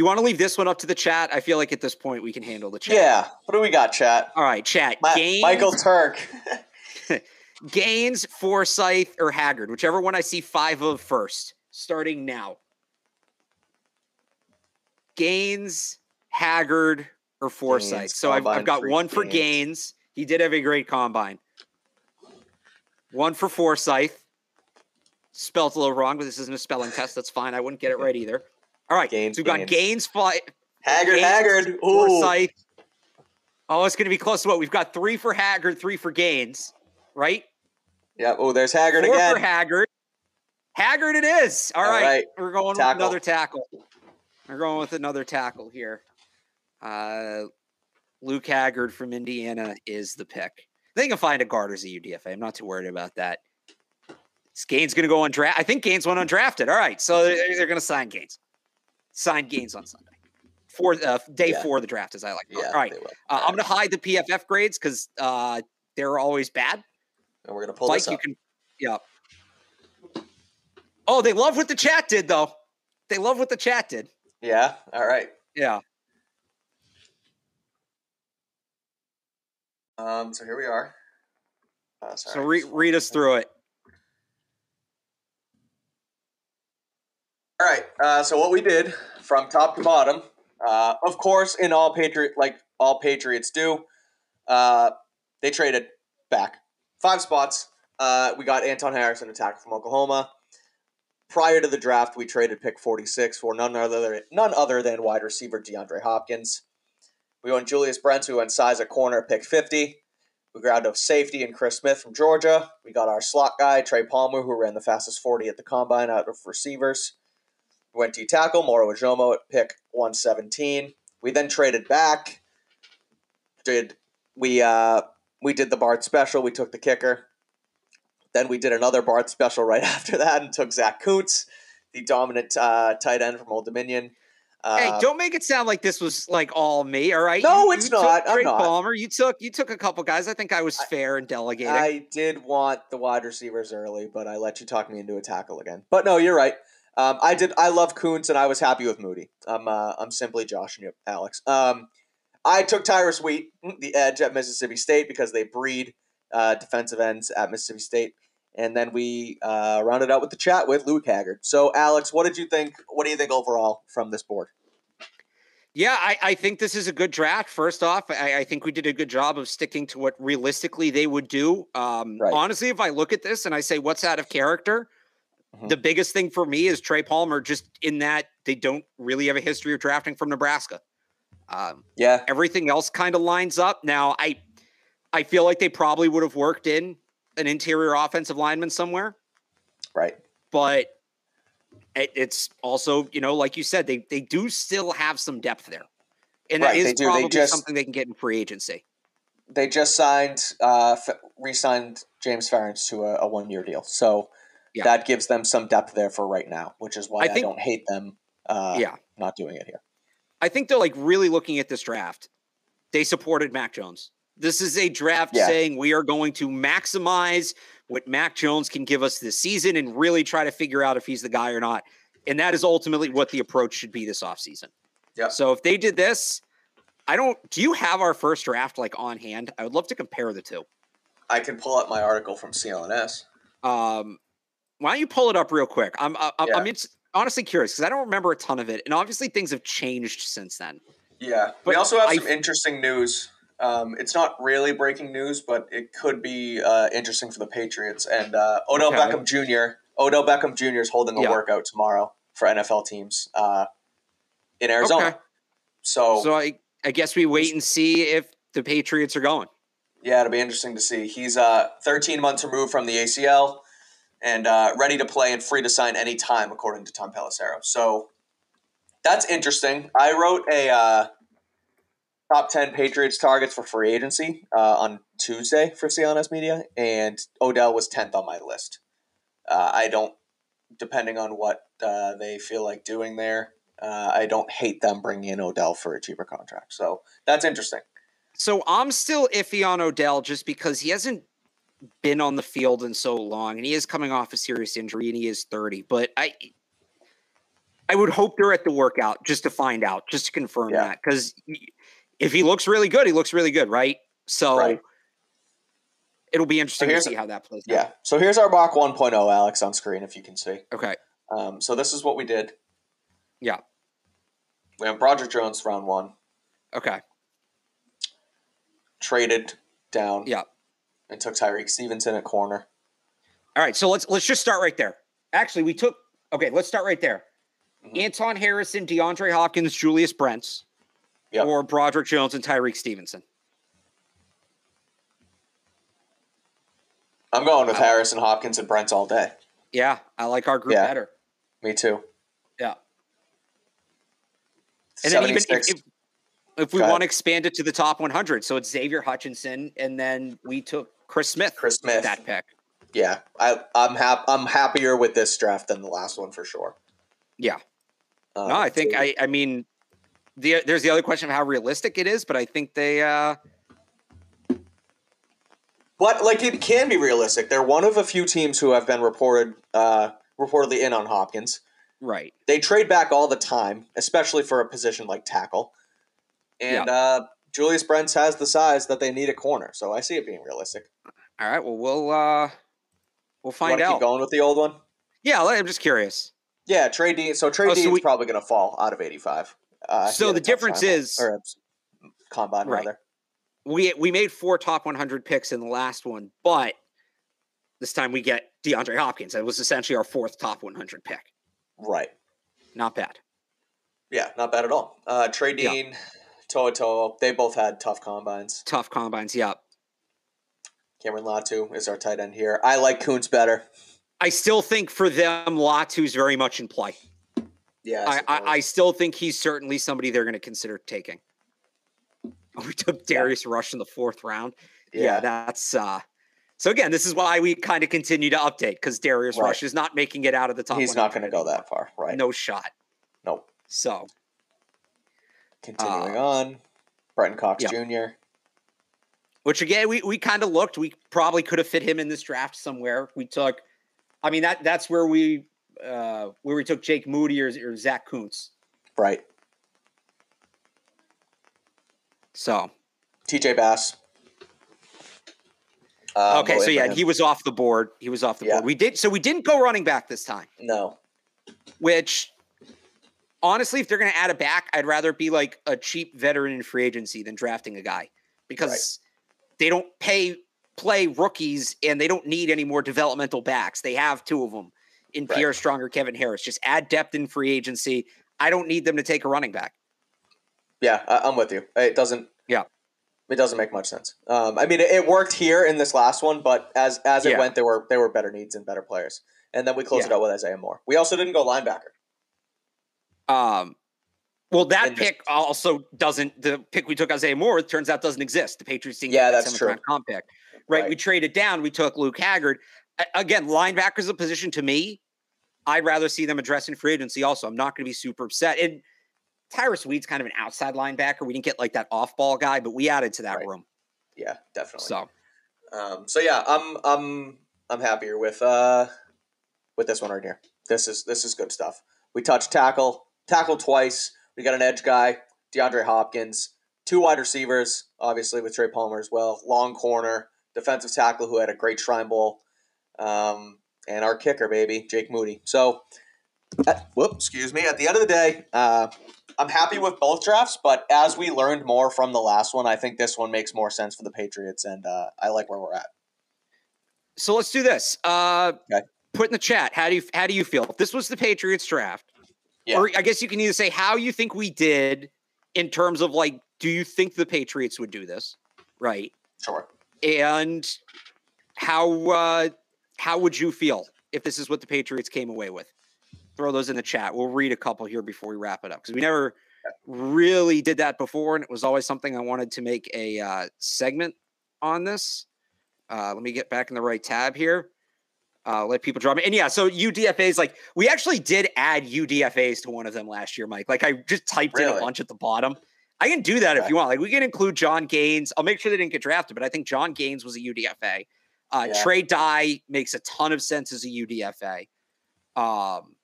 You want to leave this one up to the chat? I feel like at this point we can handle the chat. Yeah. What do we got, chat? All right, chat. Ma- Gaines, Michael Turk. Gaines, Forsyth, or Haggard, whichever one I see five of first, starting now. Gaines, Haggard, or Forsyth. Gaines, so I've, I've got one for Gaines. Gaines. He did have a great combine. One for Forsyth. Spelt a little wrong, but this isn't a spelling test. That's fine. I wouldn't get it right either. All right. Gaines, we've got Gaines. Fly, Haggard, Gaines, Haggard. Ooh. Forsyth. Oh, it's going to be close to what? We've got three for Haggard, three for Gaines, right? Yeah. Oh, there's Haggard Four again. for Haggard. Haggard it is. All All right. right. We're going Tackle. with another tackle. We're going with another tackle here. Uh, Luke Haggard from Indiana is the pick. They can find a guard as a UDFA. I'm not too worried about that. Is Gaines going to go undrafted? I think Gaines went undrafted. All right. So they're, they're going to sign Gaines. Sign Gaines on Sunday. For uh, day Yeah. four of the draft, as I like. to. Yeah. All right. Uh, I'm going to hide the PFF grades because uh, they're always bad. And we're gonna pull Like this you up. can, yeah. Oh, they love what the chat did, though. They love what the chat did. Yeah. All right. Yeah. Um. So here we are. Uh, So re- read us through it. All right. Uh, so what we did from top to bottom, uh, of course, in all Patriot like all Patriots do, uh, they traded back five spots. Uh, we got Anton Harrison, attacker from Oklahoma. Prior to the draft, we traded pick 46 for none other none other than wide receiver DeAndre Hopkins. We went Julius Brents, we went size at corner, pick 50. We grabbed a safety and Chris Smith from Georgia. We got our slot guy, Trey Palmer, who ran the fastest 40 at the combine out of receivers. We went to tackle Moro Ojomo at pick 117. We then traded back. Did we uh we did the Barth special, we took the kicker. Then we did another Barth special right after that and took Zach Kuntz, the dominant uh, tight end from Old Dominion. Uh, hey, don't make it sound like this was like all me. All right. No, You- it's you took not. I'm not. Palmer. You took you took a couple guys. I think I was fair and delegating. I did want the wide receivers early, but I let you talk me into a tackle again. But no, you're right. Um, I did. I love Kuntz, and I was happy with Moody. I'm. Uh, I'm simply joshing you, Alex. Um, I took Tyrus Wheat, the edge at Mississippi State, because they breed uh, defensive ends at Mississippi State, and then we uh, rounded out with the chat with Luke Haggard. So, Alex, what did you think? What do you think overall from this board? Yeah, I, I think this is a good draft. First off, I, I think we did a good job of sticking to what realistically they would do. Um, Right. Honestly, if I look at this and I say what's out of character, The biggest thing for me is Trey Palmer, just in that they don't really have a history of drafting from Nebraska. Um, Yeah, everything else kind of lines up. Now, I I feel like they probably would have worked in an interior offensive lineman somewhere, right. but it, it's also you know like you said they they do still have some depth there, and that Right, is do. They probably just- something they can get in free agency. They just signed, uh, f- re-signed James Ferentz to a, a one-year deal, so Yeah. that gives them some depth there for right now, which is why I I, don't hate them. Uh, yeah, not doing it here. I think they're like really looking at this draft. They supported Mac Jones. This is a draft Yeah. saying we are going to maximize what Mac Jones can give us this season and really try to figure out if he's the guy or not. And that is ultimately what the approach should be this offseason. Yeah. So if they did this, I don't do you have our first draft like on hand? I would love to compare the two. I can pull up my article from CLNS. Um why don't you pull it up real quick? I'm I, I'm, Yeah. I'm ins- honestly curious because I don't remember a ton of it, and obviously things have changed since then. Yeah, But we also have I- some interesting news. Um, it's not really breaking news, but it could be uh, interesting for the Patriots. And uh, Odell Okay. Beckham Jr. Odell Beckham Jr. is holding a Yeah. workout tomorrow for NFL teams uh, in Arizona. Okay. So, So I I guess we wait and see if the Patriots are going. yeah, it'll be interesting to see. He's uh, 13 months removed from the ACL and uh, ready to play and free to sign anytime, according to Tom Pelissero. So that's interesting. I wrote a uh, top 10 Patriots targets for free agency uh, on Tuesday for CLNS Media, and Odell was 10th on my list. Uh, I don't, depending on what uh, they feel like doing there, uh, I don't hate them bringing in Odell for a cheaper contract. So that's interesting. So I'm still iffy on Odell just because he hasn't been on the field in so long, and he is coming off a serious injury, and he is 30. But I, I would hope they're at the workout just to find out, just to confirm Yeah. that. Because if he looks really good, he looks really good, right? So Right. it'll be interesting to see how that plays. out. Yeah. So here's our mock 1.0, Alex, on screen if you can see. Okay. Um, so this is what we did. Yeah. We have Roger Jones round one, Okay. traded down, Yeah. And took Tyrique Stevenson at corner. All right. So let's let's just start right there. Actually, we took okay. Let's start right there. Mhm. Anton Harrison, DeAndre Hopkins, Julius Brents, Yep. or Broderick Jones and Tyrique Stevenson. I'm going with I- Harrison, Hopkins, and Brent all day. Yeah, I like our group Yeah. better. Me too. Yeah. And then even if, if, if we want to expand it to the top 100, so it's Xavier Hutchinson, and then we took Chris Smith. Chris Smith. that pick. yeah, I, I'm hap- I'm happier with this draft than the last one for sure. Yeah. Um, No, I think I. I mean, the there's the other question of how realistic it is, but I think they. uh But like it can be realistic. They're one of a few teams who have been reported uh, reportedly in on Hopkins. Right. They trade back all the time, especially for a position like tackle. And uh, Julius Brents has the size that they need at corner, so I see it being realistic. All right. Well, we'll uh we'll find out. keep going with the old one? Yeah, I'm just curious. Yeah, Trey Dean. So Trey Oh, so Dean's we- probably going to fall out of eighty-five. Uh, So the difference is- or combine Right. rather. We we made four top 100 picks in the last one, but this time we get DeAndre Hopkins. That was essentially our fourth top 100 pick. Right. Not bad. Yeah, not bad at all. Uh, Trey Yeah. Toa Toa, they both had tough combines. Tough combines. Yeah. Cameron Latu is our tight end here. I like Kuntz better. I still think for them, Latu's very much in play. Yeah, I, I. I still think he's certainly somebody they're going to consider taking. We took Darius Rush in the fourth round. Yeah, yeah, that's uh so again, this is why we kind of continue to update because Darius Right. Rush is not making it out of the top. he's not going to go that far. Right. No shot. Nope. So Continuing Uh, on, Brenton Cox yeah. Jr. which again we, we kind of looked we probably could have fit him in this draft somewhere we took i mean that that's where we uh where we took jake moody or, or zach kuntz Right. so TJ Bass. Um, okay so yeah he was off the board he was off the Yeah. board we did so we didn't go running back this time no. which honestly if they're going to add a back i'd rather be like a cheap veteran in free agency than drafting a guy because they don't pay play rookies and they don't need any more developmental backs they have two of them in Right. pierre stronger kevin harris just add depth in free agency i don't need them to take a running back Yeah, I'm with you. It doesn't. Yeah. It doesn't make much sense. Um, I mean, it, it worked here in this last one, but as as it Yeah. went, there were there were better needs and better players. And then we closed it out with Isaiah Moore. We also didn't go linebacker. Um well that And pick also doesn't the pick we took Isaiah Moore it turns out doesn't exist the Patriots didn't Yeah, get that that's true. round comp pick right? Right. we traded down we took Luke Haggard again linebacker's a position to me I'd rather see them address in free agency also I'm not going to be super upset and Tyrus Wheat's kind of an outside linebacker we didn't get like that off ball guy but we added to that Right. room Yeah, definitely. so Um, so yeah, I'm I'm I'm happier with uh with this one right here. This is this is good stuff. We touched tackle, tackle twice. We got an edge guy, DeAndre Hopkins, two wide receivers, obviously with Trey Palmer as well, long corner, defensive tackle who had a great Shrine Bowl, um, and our kicker baby Jake Moody. So, at, whoop, excuse me. At the end of the day, uh, I'm happy with both drafts, but as we learned more from the last one, I think this one makes more sense for the Patriots, and uh, I like where we're at. so let's do this uh Okay. put in the chat how do you how do you feel if this was the Patriots draft Yeah. or I guess you can either say how you think we did in terms of like, do you think the Patriots would do this, right? Sure. And how uh, how would you feel if this is what the Patriots came away with? Throw those in the chat. We'll read a couple here before we wrap it up because we never really did that before, and it was always something I wanted to make a uh, segment on this. Uh, let me get back in the right tab here. Uh, let people draw me. And yeah, so UDFAs, like we actually did add UDFAs to one of them last year, Mike. Like I just typed in a bunch at the bottom. I can do that if you want. Like we can include John Gaines. I'll make sure they didn't get drafted, but I think John Gaines was a UDFA. Uh, Yeah. Trey Dye makes a ton of sense as a UDFA. Um,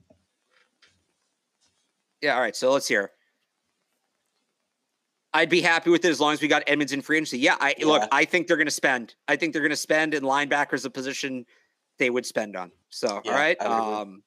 yeah, all right. So let's hear. I'd be happy with it as long as we got Edmonds in free agency. Yeah, I look. I think they're going to spend. I think they're going to spend, in linebackers a position they would spend on. So Yeah, all right. I. Um,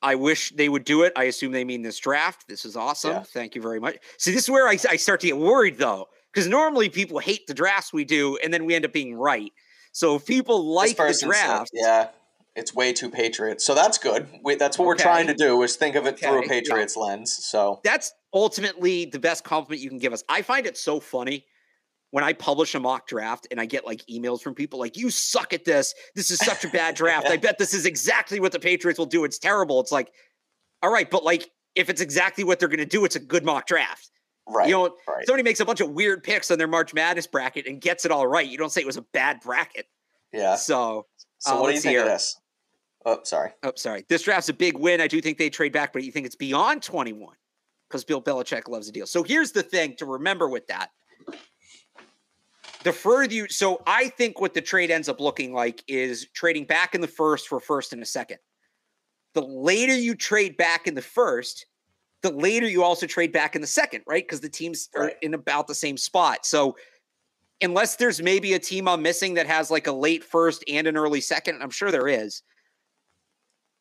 I wish they would do it. I assume they mean this draft. This is awesome. Yeah. Thank you very much. See, this is where I, I start to get worried though, because normally people hate the drafts we do, and then we end up being right. So if people like the draft, yeah, it's way too Patriot. So that's good. We, that's what we're trying to do is think of it through a Okay, yeah. Patriots lens. So that's ultimately the best compliment you can give us. I find it so funny when I publish a mock draft and I get like emails from people like, you suck at this. This is such a bad draft. I bet this is exactly what the Patriots will do. It's terrible. It's like, all right, but like, if it's exactly what they're going to do, it's a good mock draft. right, You know, right. somebody makes a bunch of weird picks on their March Madness bracket and gets it all right. You don't say it was a bad bracket. yeah. So, So uh, what do you think of this? Oh, sorry. oh, sorry. This draft's a big win. I do think they trade back, but you think it's beyond 21 because Bill Belichick loves a deal. So here's the thing to remember with that. The further you, so I think what the trade ends up looking like is trading back in the first for first and a second. The later you trade back in the first, the later you also trade back in the second, right? Because the teams are in about the same spot. So unless there's maybe a team I'm missing that has like a late first and an early second, and I'm sure there is.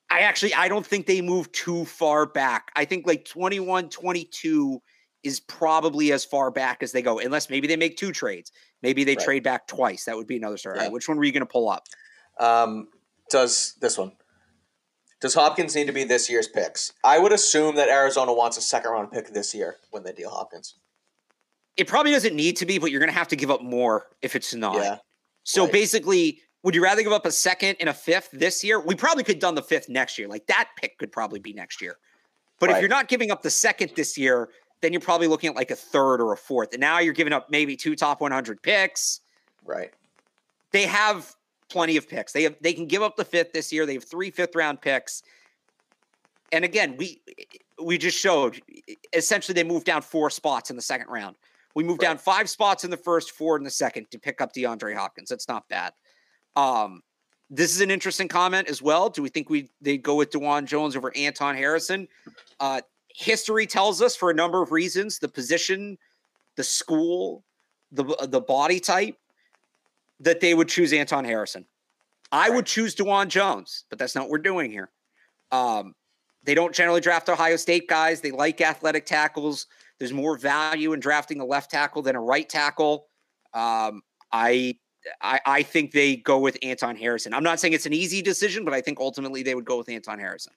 I actually I don't think they move too far back. I think like 21 22 is probably as far back as they go unless maybe they make two trades. Maybe they Right. trade back twice. That would be another story. Yeah. right, which one were you going to pull up? Um, does this one? Does Hopkins need to be this year's picks? I would assume that Arizona wants a second round pick this year when they deal Hopkins. It probably doesn't need to be, but you're going to have to give up more if it's not. Yeah, So right. basically, would you rather give up a second and a fifth this year? We probably could have done the fifth next year. Like that pick could probably be next year. But if you're not giving up the second this year, then you're probably looking at like a third or a fourth. And now you're giving up maybe two top 100 picks. right. They have plenty of picks. They have they can give up the fifth this year. They have three fifth round picks. And again, we we just showed essentially they moved down four spots in the second round. We moved Right. down five spots in the first, four in the second to pick up DeAndre Hopkins. That's not bad. Um, this is an interesting comment as well. Do we think we they go with Dawand Jones over Anton Harrison? Uh, history tells us for a number of reasons: the position, the school, the the body type, that they would choose Anton Harrison. I would choose Dawand Jones, but that's not what we're doing here. Um, they don't generally draft Ohio State guys. They like athletic tackles. There's more value in drafting a left tackle than a right tackle. Um, I, I I think they go with Anton Harrison. I'm not saying it's an easy decision, but I think ultimately they would go with Anton Harrison.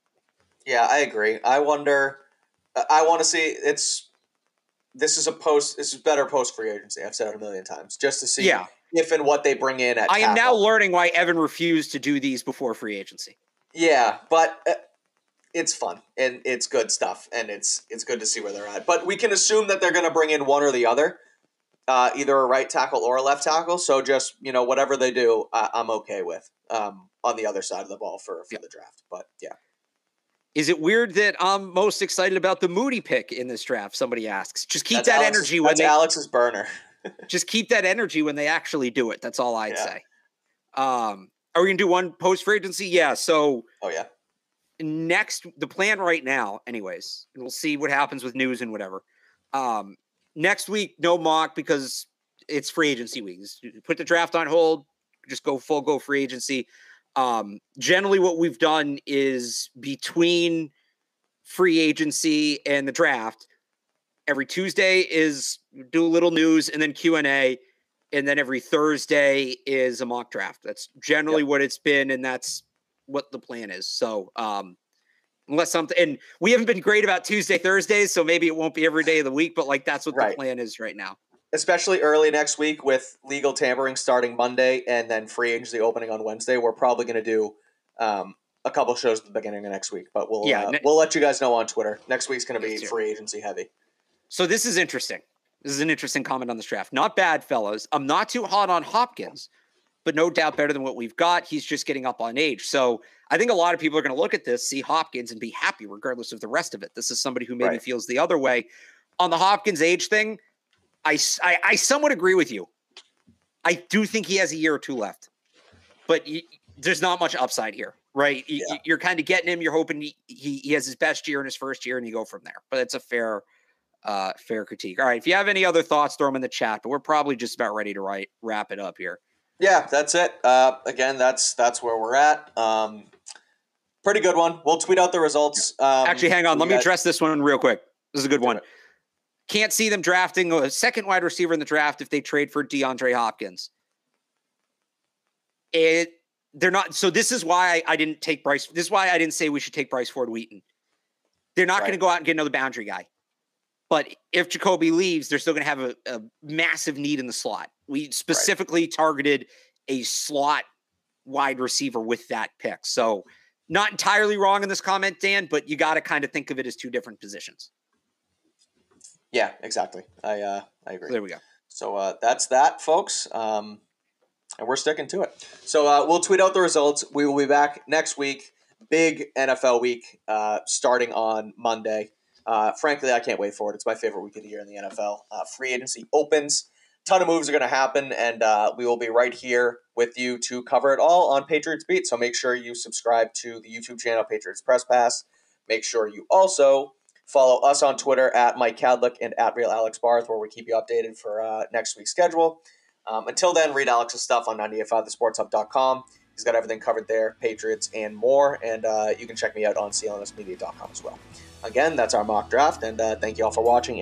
Yeah, I agree. I wonder. I- want to see. It's this is a post. This is better post free agency. I've said it a million times, just to see Yeah. if and what they bring in at. I am now learning why Evan refused to do these before free agency. Yeah, but uh, it's fun and it's good stuff, and it's it's good to see where they're at. But we can assume that they're going to bring in one or the other, uh, either a right tackle or a left tackle. So just you know whatever they do, I I'm okay with um, on the other side of the ball for for Yeah. the draft. But yeah, Is it weird that I'm most excited about the Moody pick in this draft? Somebody asks. Just keep That's that Alex's- energy when that's they Alex's burner. just keep that energy when they actually do it. That's all I'd Yeah. say. Um, are we gonna do one post free agency? Yeah. So Oh yeah, next, the plan right now, anyways, and we'll see what happens with news and whatever. Um, next week, no mock because it's free agency week. Put the draft on hold. Just go full go free agency. Um, generally, what we've done is between free agency and the draft. Every Tuesday is do a little news and then Q and A, and then every Thursday is a mock draft. That's generally what it's been, and that's what the plan is. So, um, unless something, and we haven't been great about Tuesday, Thursdays, so maybe it won't be every day of the week, but like that's what the plan is right now. Especially early next week with legal tampering starting Monday and then free agency opening on Wednesday. We're probably going to do um, a couple shows at the beginning of next week, but we'll Yeah, uh, ne- we'll let you guys know on Twitter. Next week's going to be free agency heavy. So this is interesting. This is an interesting comment on this draft. Not bad, fellas. I'm not too hot on Hopkins, but no doubt better than what we've got. He's just getting up on age. So I think a lot of people are going to look at this, see Hopkins, and be happy regardless of the rest of it. This is somebody who maybe right. feels the other way. On the Hopkins age thing, I, I, I somewhat agree with you. I do think he has a year or two left, but there's not much upside here, right? Yeah. You're kind of getting him. You're hoping he, he, he has his best year in his first year, and you go from there. But it's a fair uh, fair critique. All right, if you have any other thoughts, throw them in the chat. But we're probably just about ready to write wrap it up here. Yeah, that's it. Uh, again, that's that's where we're at. Um, pretty good one. We'll tweet out the results. Um, Actually, hang on. Let me address this one real quick. This is a good one. It. Can't see them drafting a second wide receiver in the draft if they trade for DeAndre Hopkins. It they're not. So this is why I, I didn't take Bryce. This is why I didn't say we should take Bryce Ford Wheaton. They're not right. going to go out and get another boundary guy. But if Jacoby leaves, they're still going to have a, a, massive need in the slot. We specifically right. targeted a slot wide receiver with that pick. So, not entirely wrong in this comment, Dan, but you got to kind of think of it as two different positions. Yeah, exactly. I uh, I agree. There we go. So uh, that's that, folks. Um, and we're sticking to it. So uh, we'll tweet out the results. We will be back next week. Big NFL week uh, starting on Monday. Uh, frankly, I can't wait for it. It's my favorite week of the year in the NFL. Uh, free agency opens. Ton of moves are going to happen, and uh, we will be right here with you to cover it all on Patriots Beat. So make sure you subscribe to the YouTube channel Patriots Press Pass. Make sure you also follow us on Twitter at Mike Kadlick and at Real Alex Barth, where we keep you updated for uh, next week's schedule. Um, until then, read Alex's stuff on 985thesportshub.com. He's got everything covered there, Patriots and more. And uh, you can check me out on clnsmedia.com as well. Again, that's our mock draft, and uh, thank you all for watching.